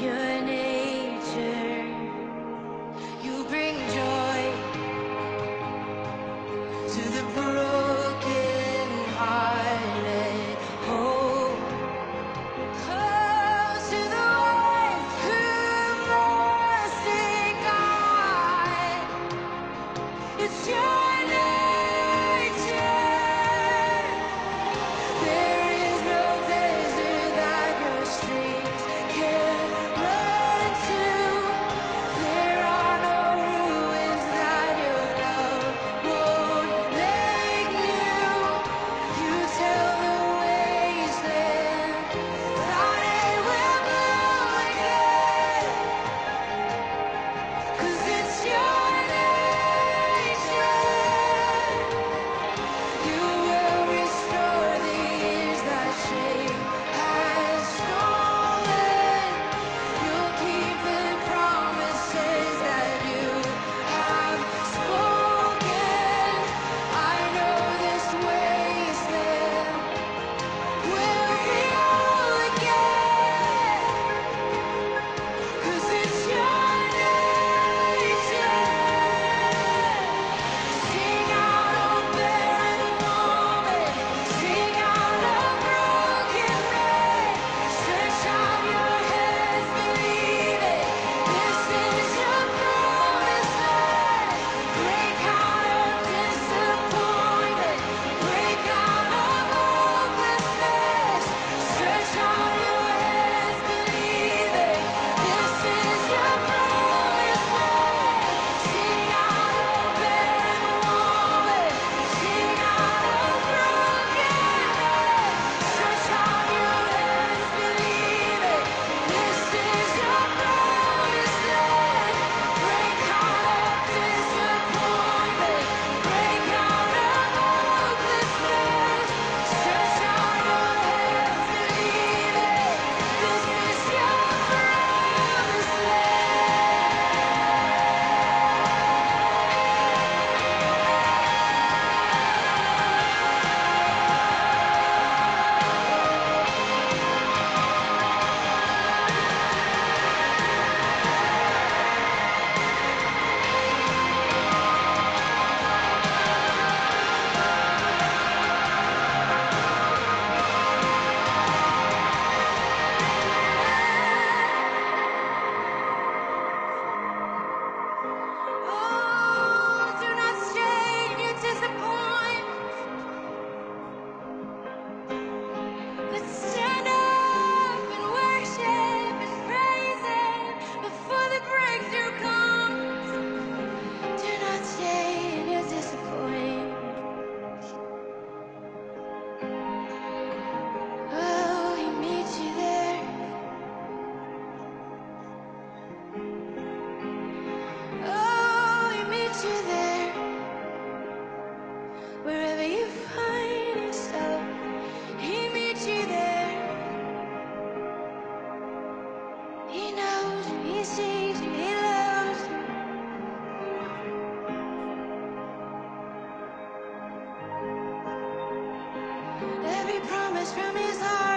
your promise from his heart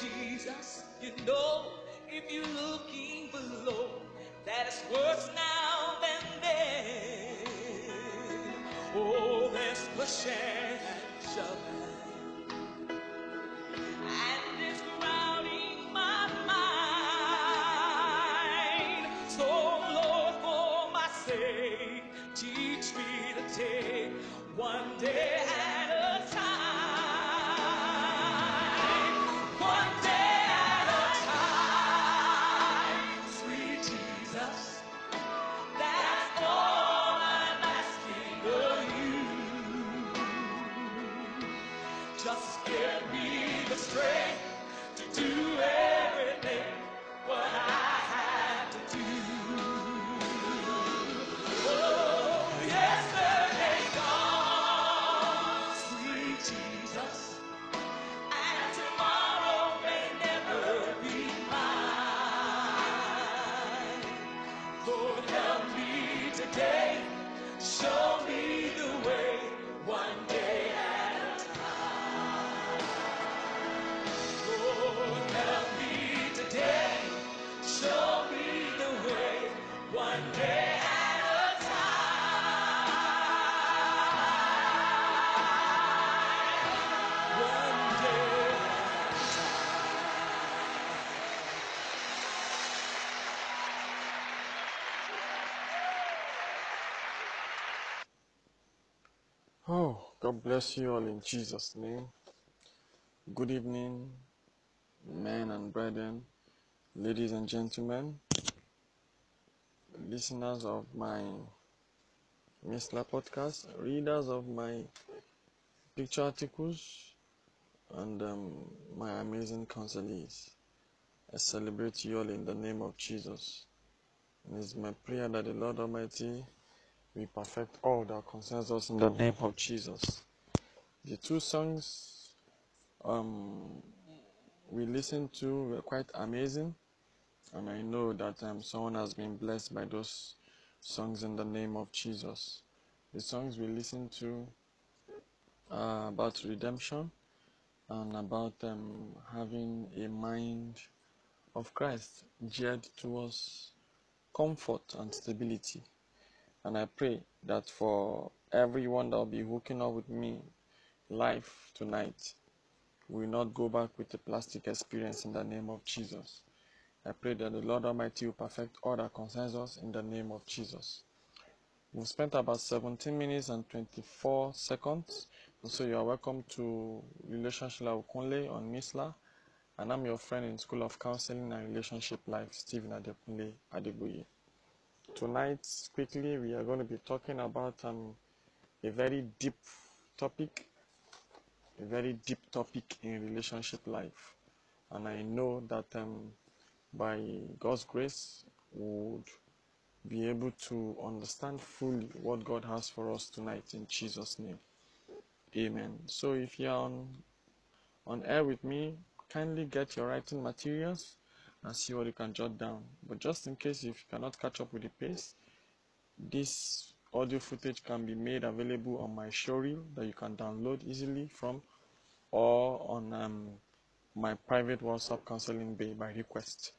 Jesus, you know, if you're looking below, that it's worse now than then. Oh, there's the and God bless you all in Jesus' name. Good evening, men and brethren, ladies and gentlemen, listeners of my Misla podcast, readers of my picture articles, and um, my amazing counselors. I celebrate you all in the name of Jesus. And it's my prayer that the Lord Almighty will perfect all that concerns us in the name of Jesus. The two songs um, we listened to were quite amazing, and I know that um, someone has been blessed by those songs in the name of Jesus. The songs we listened to are about redemption and about um, having a mind of Christ geared towards comfort and stability. And I pray that for everyone that will be hooking up with me live tonight, will not go back with a plastic experience in the name of Jesus. I pray that the Lord Almighty will perfect all that concerns us in the name of Jesus. We've spent about 17 minutes and 24 seconds. So you are welcome to Relationship Laukunle on Misla. And I'm your friend in School of Counseling and Relationship Life, Stephen Adekunle Adeboye. Tonight, quickly, we are going to be talking about um, a very deep topic, a very deep topic in relationship life. And I know that um, by God's grace, would be able to understand fully what God has for us tonight in Jesus' name. Amen. So if you're on on air with me, kindly get your writing materials and see what you can jot down. But just in case if you cannot catch up with the pace, this audio footage can be made available on my showreel that you can download easily from or on um, my private WhatsApp counseling bay by request.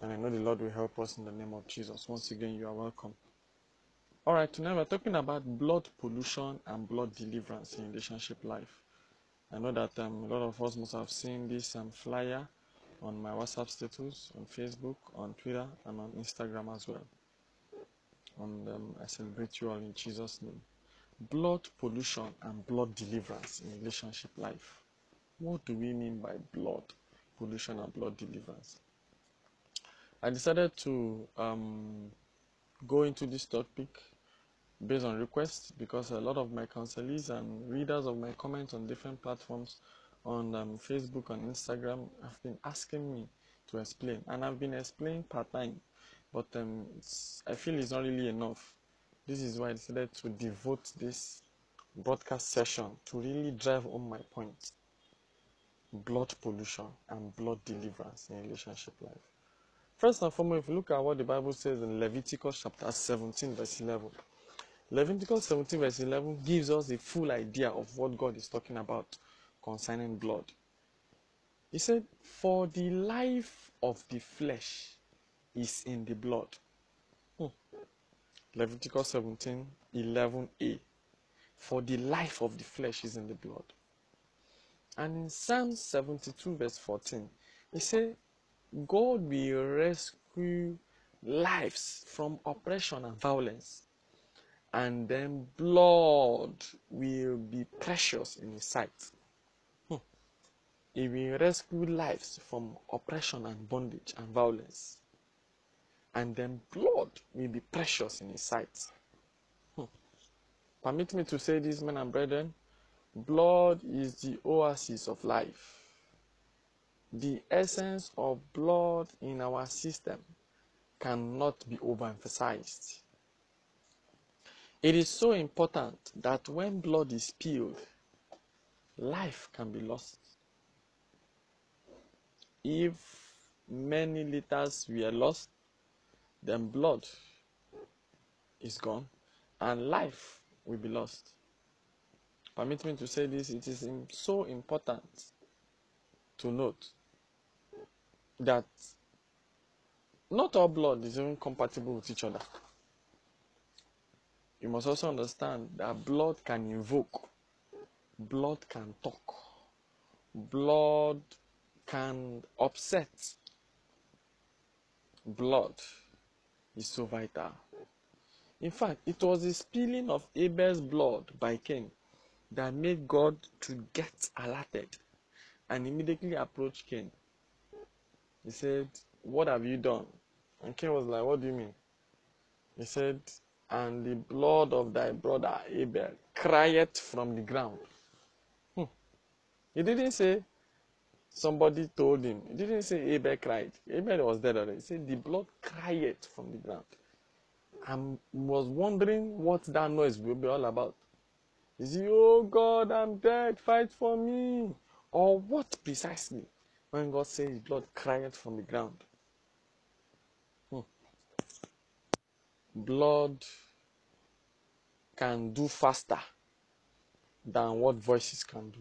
And I know the Lord will help us in the name of Jesus. Once again, you are welcome. All right, tonight we're talking about blood pollution and blood deliverance in relationship life. I know that um, a lot of us must have seen this um, flyer on my WhatsApp status, on Facebook, on Twitter, and on Instagram as well. And um, I celebrate you all in Jesus' name. Blood pollution and blood deliverance in relationship life. What do we mean by blood pollution and blood deliverance? I decided to um, go into this topic based on request because a lot of my counselors and readers of my comments on different platforms on um, Facebook and Instagram have been asking me to explain, and I've been explaining part time, but um, I feel it's not really enough. This is why I decided to devote this broadcast session to really drive home my point blood pollution and blood deliverance in relationship life. First and foremost, if you look at what the Bible says in Leviticus chapter 17, verse 11, Leviticus 17, verse 11 gives us a full idea of what God is talking about concerning blood. He said, For the life of the flesh is in the blood. Hmm. Leviticus 17, 11a. For the life of the flesh is in the blood. And in Psalm 72, verse 14, he said, God will rescue lives from oppression and violence, and then blood will be precious in His sight. He will rescue lives from oppression and bondage and violence, and then blood will be precious in His sight. Hmm. Permit me to say this, men and brethren blood is the oasis of life the essence of blood in our system cannot be overemphasized. It is so important that when blood is spilled, life can be lost. If many liters were lost, then blood is gone and life will be lost. Permit me to say this, it is so important to note that not all blood is even compatible with each other. You must also understand that blood can invoke, blood can talk, blood can upset. Blood is so vital. In fact, it was the spilling of Abel's blood by Cain that made God to get alerted and immediately approach Cain. He said, What have you done? And Cain was like, What do you mean? He said, And the blood of thy brother Abel cried from the ground. Hmm. He didn't say somebody told him. He didn't say Abel cried. Abel was dead already. He said the blood cried from the ground. I was wondering what that noise will be all about. Is he, oh God, I'm dead, fight for me? Or what precisely? When God says blood cried from the ground. Hmm. Blood can do faster than what voices can do.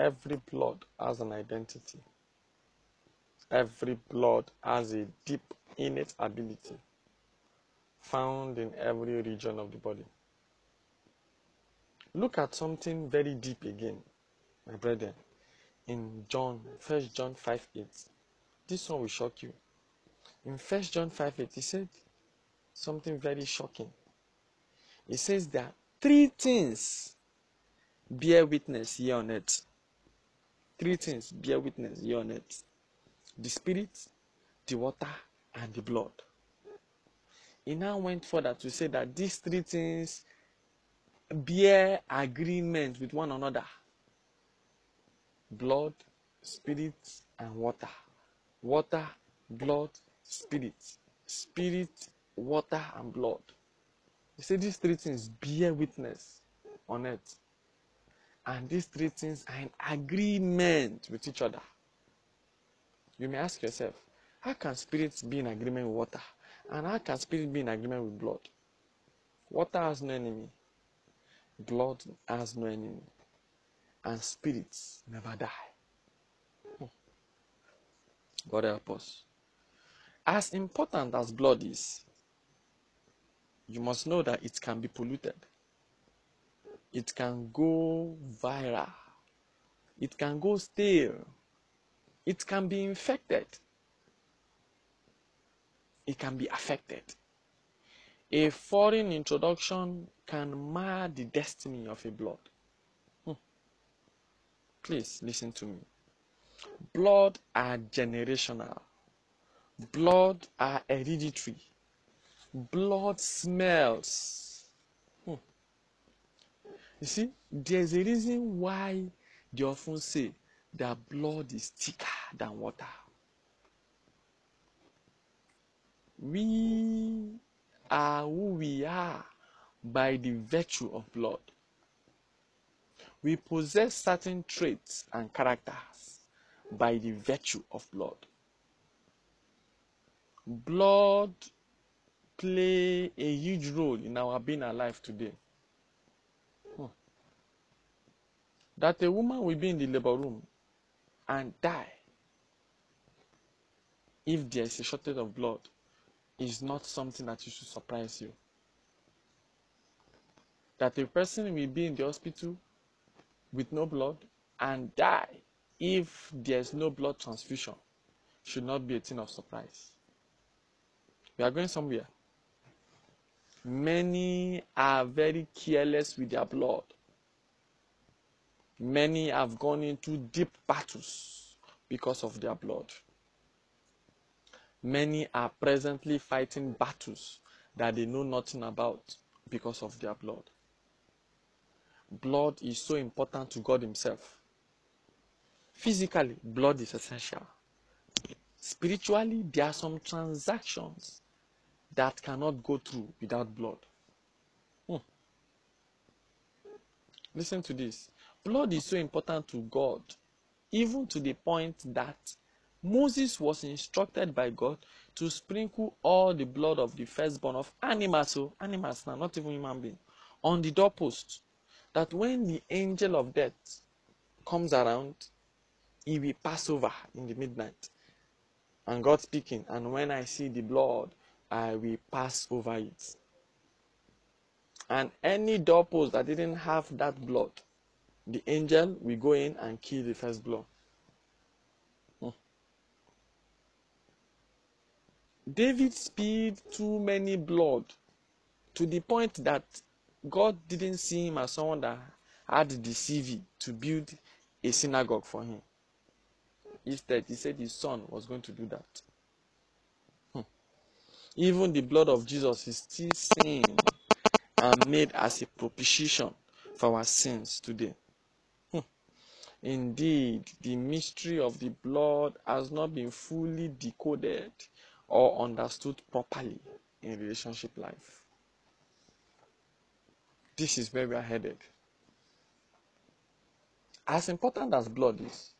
Every blood has an identity. Every blood has a deep innate ability found in every region of the body. Look at something very deep again. my brethren, in John, First John 5 8. This one will shock you. In First John 5 8, he said something very shocking. He says that three things bear witness here on earth. Three things bear witness here on the spirit, the water, and the blood. He now went further to say that these three things bear agreement with one another blood, spirit, and water. Water, blood, spirit. Spirit, water, and blood. He said these three things bear witness on earth. And these three things are in agreement with each other. You may ask yourself, how can spirits be in agreement with water? And how can spirit be in agreement with blood? Water has no enemy. Blood has no enemy. And spirits never die. Hmm. God help us. As important as blood is, you must know that it can be polluted. It can go viral. It can go stale. It can be infected. It can be affected. A foreign introduction can mar the destiny of a blood. Hmm. Please listen to me. Blood are generational. Blood are hereditary. Blood smells. You see, there's a reason why they often say that blood is thicker than water. We are who we are by the virtue of blood. We possess certain traits and characters by the virtue of blood. Blood play a huge role in our being alive today. That a woman will be in the labor room and die if there is a shortage of blood is not something that you should surprise you. That a person will be in the hospital with no blood and die if there's no blood transfusion should not be a thing of surprise. We are going somewhere. Many are very careless with their blood. Many have gone into deep battles because of their blood. Many are presently fighting battles that they know nothing about because of their blood. Blood is so important to God Himself. Physically, blood is essential. Spiritually, there are some transactions that cannot go through without blood. Hmm. Listen to this. Blood is so important to God, even to the point that Moses was instructed by God to sprinkle all the blood of the firstborn of animals, so animals now, not even human beings, on the doorpost. That when the angel of death comes around, he will pass over in the midnight. And God speaking, and when I see the blood, I will pass over it. And any doorpost that didn't have that blood, the angel will go in and kill the first blow. David spilled too many blood to the point that God didn't see him as someone that had the CV to build a synagogue for him. Instead, he said his son was going to do that. Hmm. Even the blood of Jesus is still seen and made as a propitiation for our sins today. Indeed, the mystery of the blood has not been fully decoded or understood properly in relationship life. This is where we are headed. As important as blood is,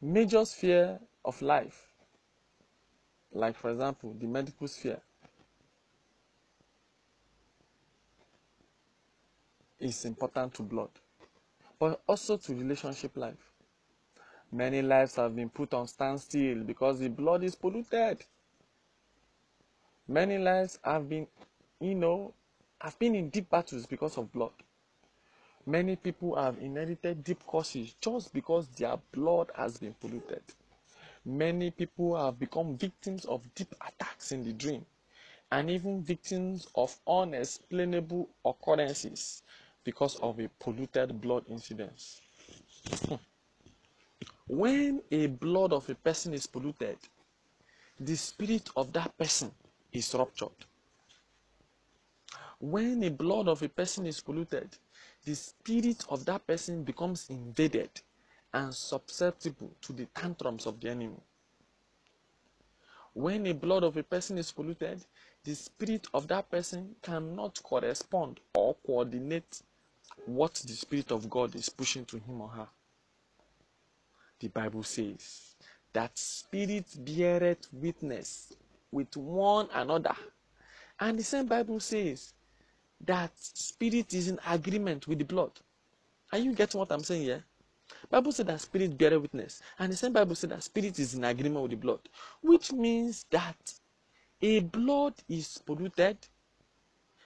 major sphere of life, like for example, the medical sphere, is important to blood, but also to relationship life. Many lives have been put on standstill because the blood is polluted. Many lives have been, you know, have been in deep battles because of blood. Many people have inherited deep curses just because their blood has been polluted. Many people have become victims of deep attacks in the dream and even victims of unexplainable occurrences because of a polluted blood incident. Hmm. when a blood of a person is polluted, the spirit of that person is ruptured. When the blood of a person is polluted, the spirit of that person becomes invaded and susceptible to the tantrums of the enemy. When the blood of a person is polluted, the spirit of that person cannot correspond or coordinate what the spirit of God is pushing to him or her. The Bible says that spirit beareth witness with one another. And the same Bible says that spirit is in agreement with the blood. Are you getting what I'm saying here? Bible said that spirit bear witness, and the same Bible said that spirit is in agreement with the blood, which means that a blood is polluted.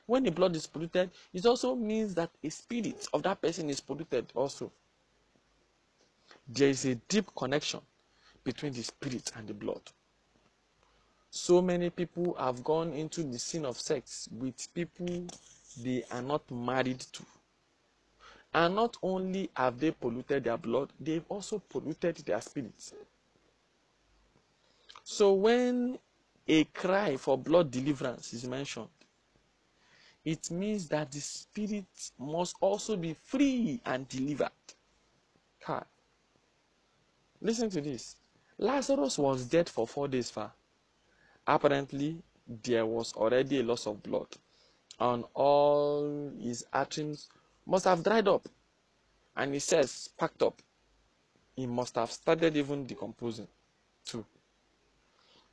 When the blood is polluted, it also means that a spirit of that person is polluted also. There is a deep connection between the spirit and the blood. So many people have gone into the sin of sex with people they are not married to. And not only have they polluted their blood, they've also polluted their spirits. So when a cry for blood deliverance is mentioned, it means that the spirit must also be free and delivered. God. Listen to this. Lazarus was dead for four days far. Apparently, there was already a loss of blood, and all his arteries must have dried up. And he says, packed up. He must have started even decomposing too.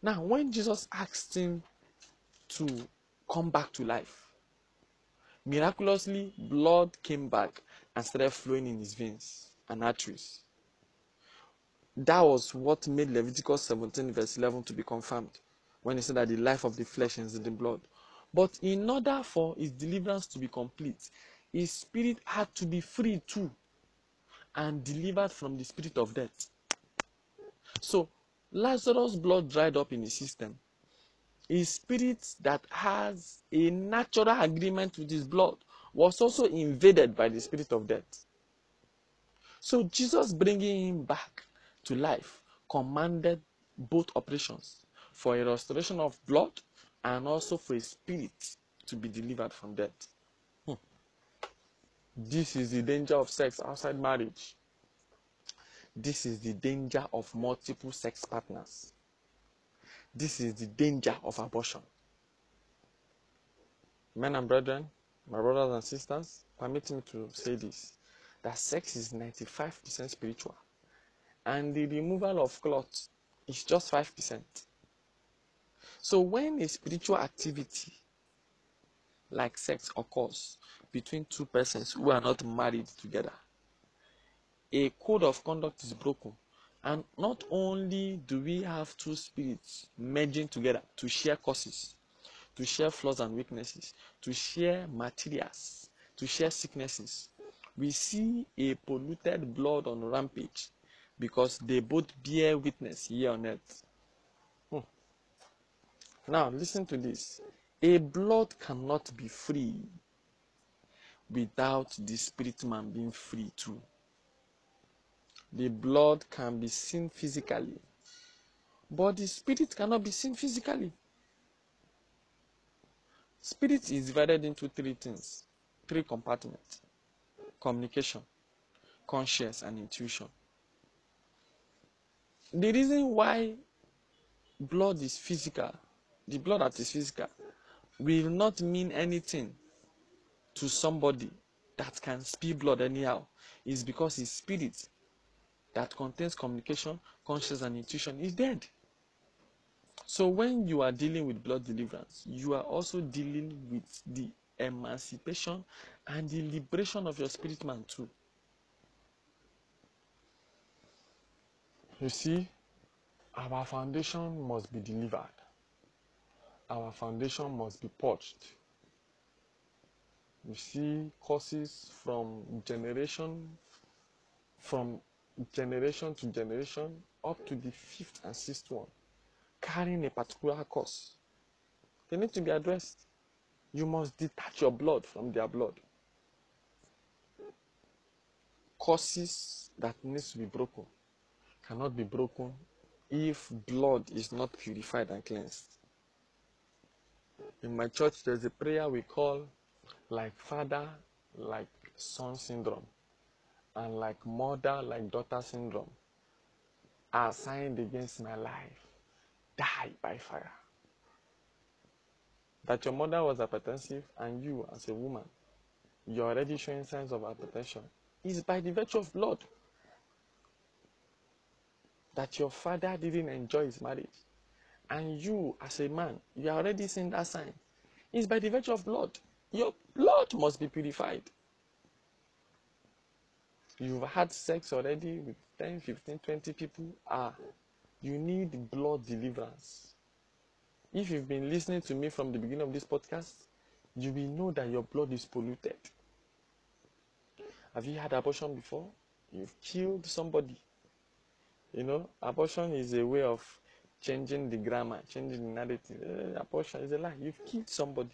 Now, when Jesus asked him to come back to life, miraculously, blood came back and started flowing in his veins and arteries. That was what made Leviticus 17, verse 11 to be confirmed when he said that the life of the flesh is in the blood. But in order for his deliverance to be complete, his spirit had to be free too and delivered from the spirit of death. So, Lazarus' blood dried up in his system. His spirit that has a natural agreement with his blood was also invaded by the spirit of death. So, Jesus bringing him back to life commanded both operations for a restoration of blood and also for a spirit to be delivered from death. Hmm. This is the danger of sex outside marriage. This is the danger of multiple sex partners. This is the danger of abortion. Men and brethren, my brothers and sisters, permit me to say this that sex is 95% spiritual and the removal of clots is just 5%. So when a spiritual activity like sex occurs between two persons who are not married together, a code of conduct is broken. And not only do we have two spirits merging together to share causes, to share flaws and weaknesses, to share materials, to share sicknesses, we see a polluted blood on rampage because they both bear witness here on earth. Hmm. Now, listen to this. A blood cannot be free without the spirit man being free too. The blood can be seen physically, but the spirit cannot be seen physically. Spirit is divided into three things, three compartments communication, conscience, and intuition. The reason why blood is physical, the blood that is physical, will not mean anything to somebody that can spill blood anyhow is because his spirit that contains communication, conscience, and intuition is dead. So when you are dealing with blood deliverance, you are also dealing with the emancipation and the liberation of your spirit man too. You see, our foundation must be delivered. Our foundation must be purged. You see causes from generation from generation to generation up to the fifth and sixth one carrying a particular curse. They need to be addressed. You must detach your blood from their blood. Curses that needs to be broken cannot be broken if blood is not purified and cleansed. In my church, there's a prayer we call like father, like son syndrome, and like mother, like daughter syndrome, are signed against my life. Die by fire. That your mother was hypertensive and you, as a woman, you're already showing signs of hypertension is by the virtue of blood. That your father didn't enjoy his marriage and you, as a man, you are already seeing that sign. It's by the virtue of blood. Your blood must be purified. You've had sex already with 10, 15, 20 people. Ah, you need blood deliverance. If you've been listening to me from the beginning of this podcast, you will know that your blood is polluted. Have you had abortion before? You've killed somebody. You know, abortion is a way of changing the grammar, changing the narrative. Uh, abortion is a lie. You've killed somebody.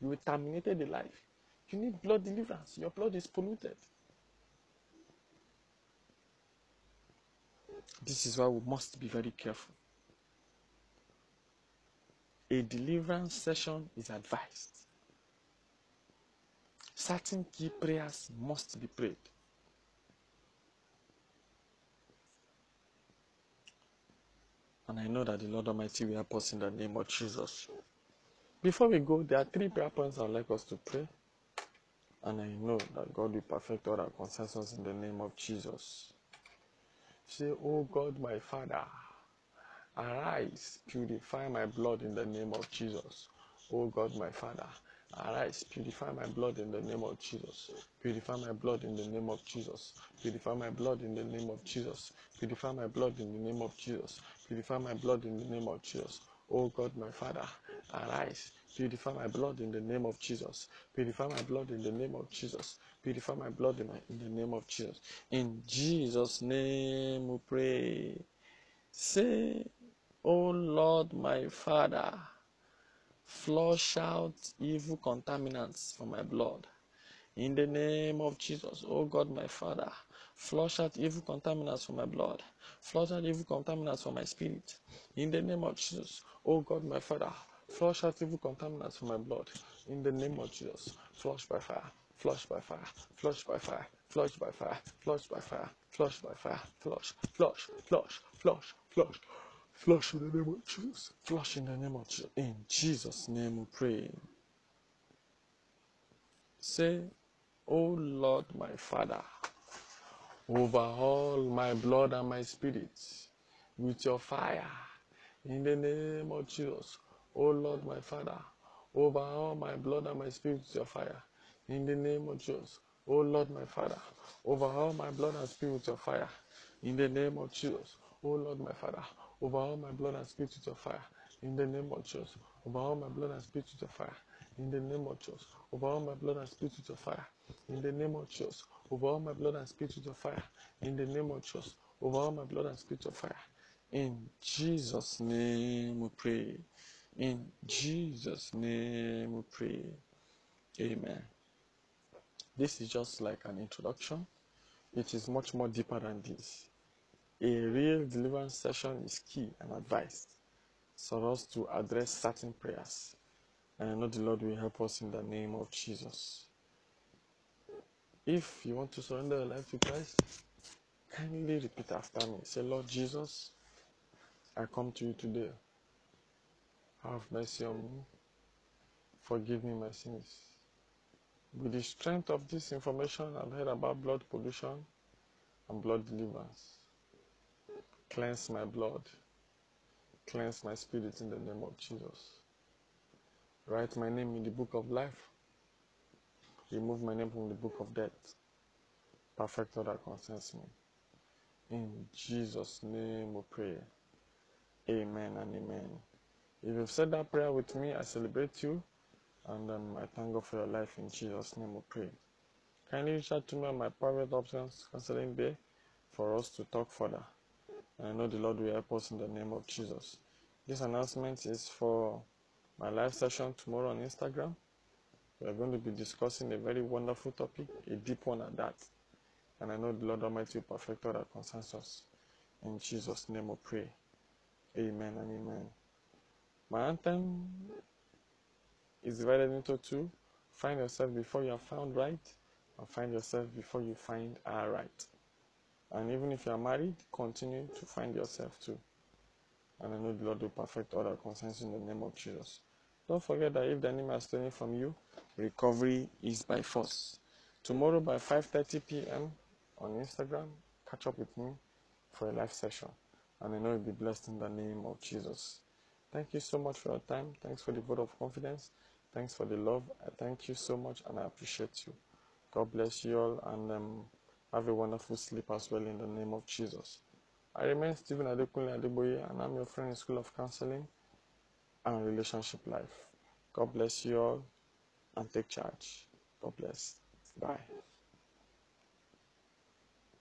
You terminated the life. You need blood deliverance. Your blood is polluted. This is why we must be very careful. A deliverance session is advised. Certain key prayers must be prayed. And I know that the Lord Almighty will help us in the name of Jesus. Before we go, there are three prayer points I would like us to pray. And I know that God will perfect all our concerns in the name of Jesus. Say, Oh God, my Father, arise, purify my blood in the name of Jesus. Oh God, my Father, Arise, purify my blood in the name of Jesus. Purify my blood in the name of Jesus. Purify my blood in the name of Jesus. Purify my blood in the name of Jesus. Purify my blood in the name of Jesus. Oh God, my Father, arise. Purify my blood in the name of Jesus. Purify my blood in the name of Jesus. Purify my blood in, in the name of Jesus. In Jesus' name we pray. Say, Oh Lord, my Father flush out evil contaminants from my blood. In the name of Jesus, oh God, my Father, flush out evil contaminants from my blood. Flush out evil contaminants from my spirit. In the name of Jesus, oh God, my Father, flush out evil contaminants from my blood. In the name of Jesus, flush by fire, flush by fire, flush by fire, flush by fire, flush by fire, flush by fire, flush, flush, flush, flush, flush. Flush in the name of Jesus. Flush in the name of Jesus. In Jesus' name we pray. Say, Oh Lord, my Father, overhaul my blood and my spirit with your fire. In the name of Jesus. Oh Lord, my Father, overhaul my blood and my spirit with your fire. In the name of Jesus. Oh Lord, my Father, over all my blood and spirit your fire. In the name of Jesus. Oh Lord, my Father, over all my blood and spirit your fire. In the name of Jesus. Over all my blood and spirit your fire. In the name of Jesus. Over all my blood and spirit your fire. In the name of Jesus. Over all my blood and spirit your fire. In the name of Jesus. Overhaul my blood and spirit your fire. In Jesus' name we pray. In Jesus' name we pray. Amen. This is just like an introduction. It is much more deeper than this. A real deliverance session is key and advised for us to address certain prayers. And I know the Lord will help us in the name of Jesus. If you want to surrender your life to Christ, kindly repeat after me. Say, Lord Jesus, I come to you today. Have mercy on me. Forgive me my sins. With the strength of this information, I've heard about blood pollution and blood deliverance. Cleanse my blood. Cleanse my spirit in the name of Jesus. Write my name in the book of life. Remove my name from the book of death. Perfect all that concerns me. In Jesus' name we pray. Amen and amen. If you've said that prayer with me, I celebrate you And um, I thank God for your life in Jesus' name we pray. Kindly reach out to me on my private options counseling day for us to talk further. And I know the Lord will help us in the name of Jesus. This announcement is for my live session tomorrow on Instagram. We are going to be discussing a very wonderful topic, a deep one at that. And I know the Lord Almighty will perfect all that concerns us. In Jesus' name we pray. Amen and amen. My anthem is divided into two. Find yourself before you are found right, and find yourself before you find are right. And even if you are married, continue to find yourself too. And I know the Lord will perfect all that concerns in the name of Jesus. Don't forget that if the enemy is stealing from you, recovery is by force. Tomorrow by 5:30 p.m. on Instagram, catch up with me for a live session. And I know you'll be blessed in the name of Jesus. Thank you so much for your time. Thanks for the vote of confidence. Thanks for the love. I thank you so much and I appreciate you. God bless you all and um, have a wonderful sleep as well in the name of Jesus. I remain Stephen Adekunle Adeboye and I'm your friend in School of Counseling and Relationship Life. God bless you all and take charge. God bless. Bye.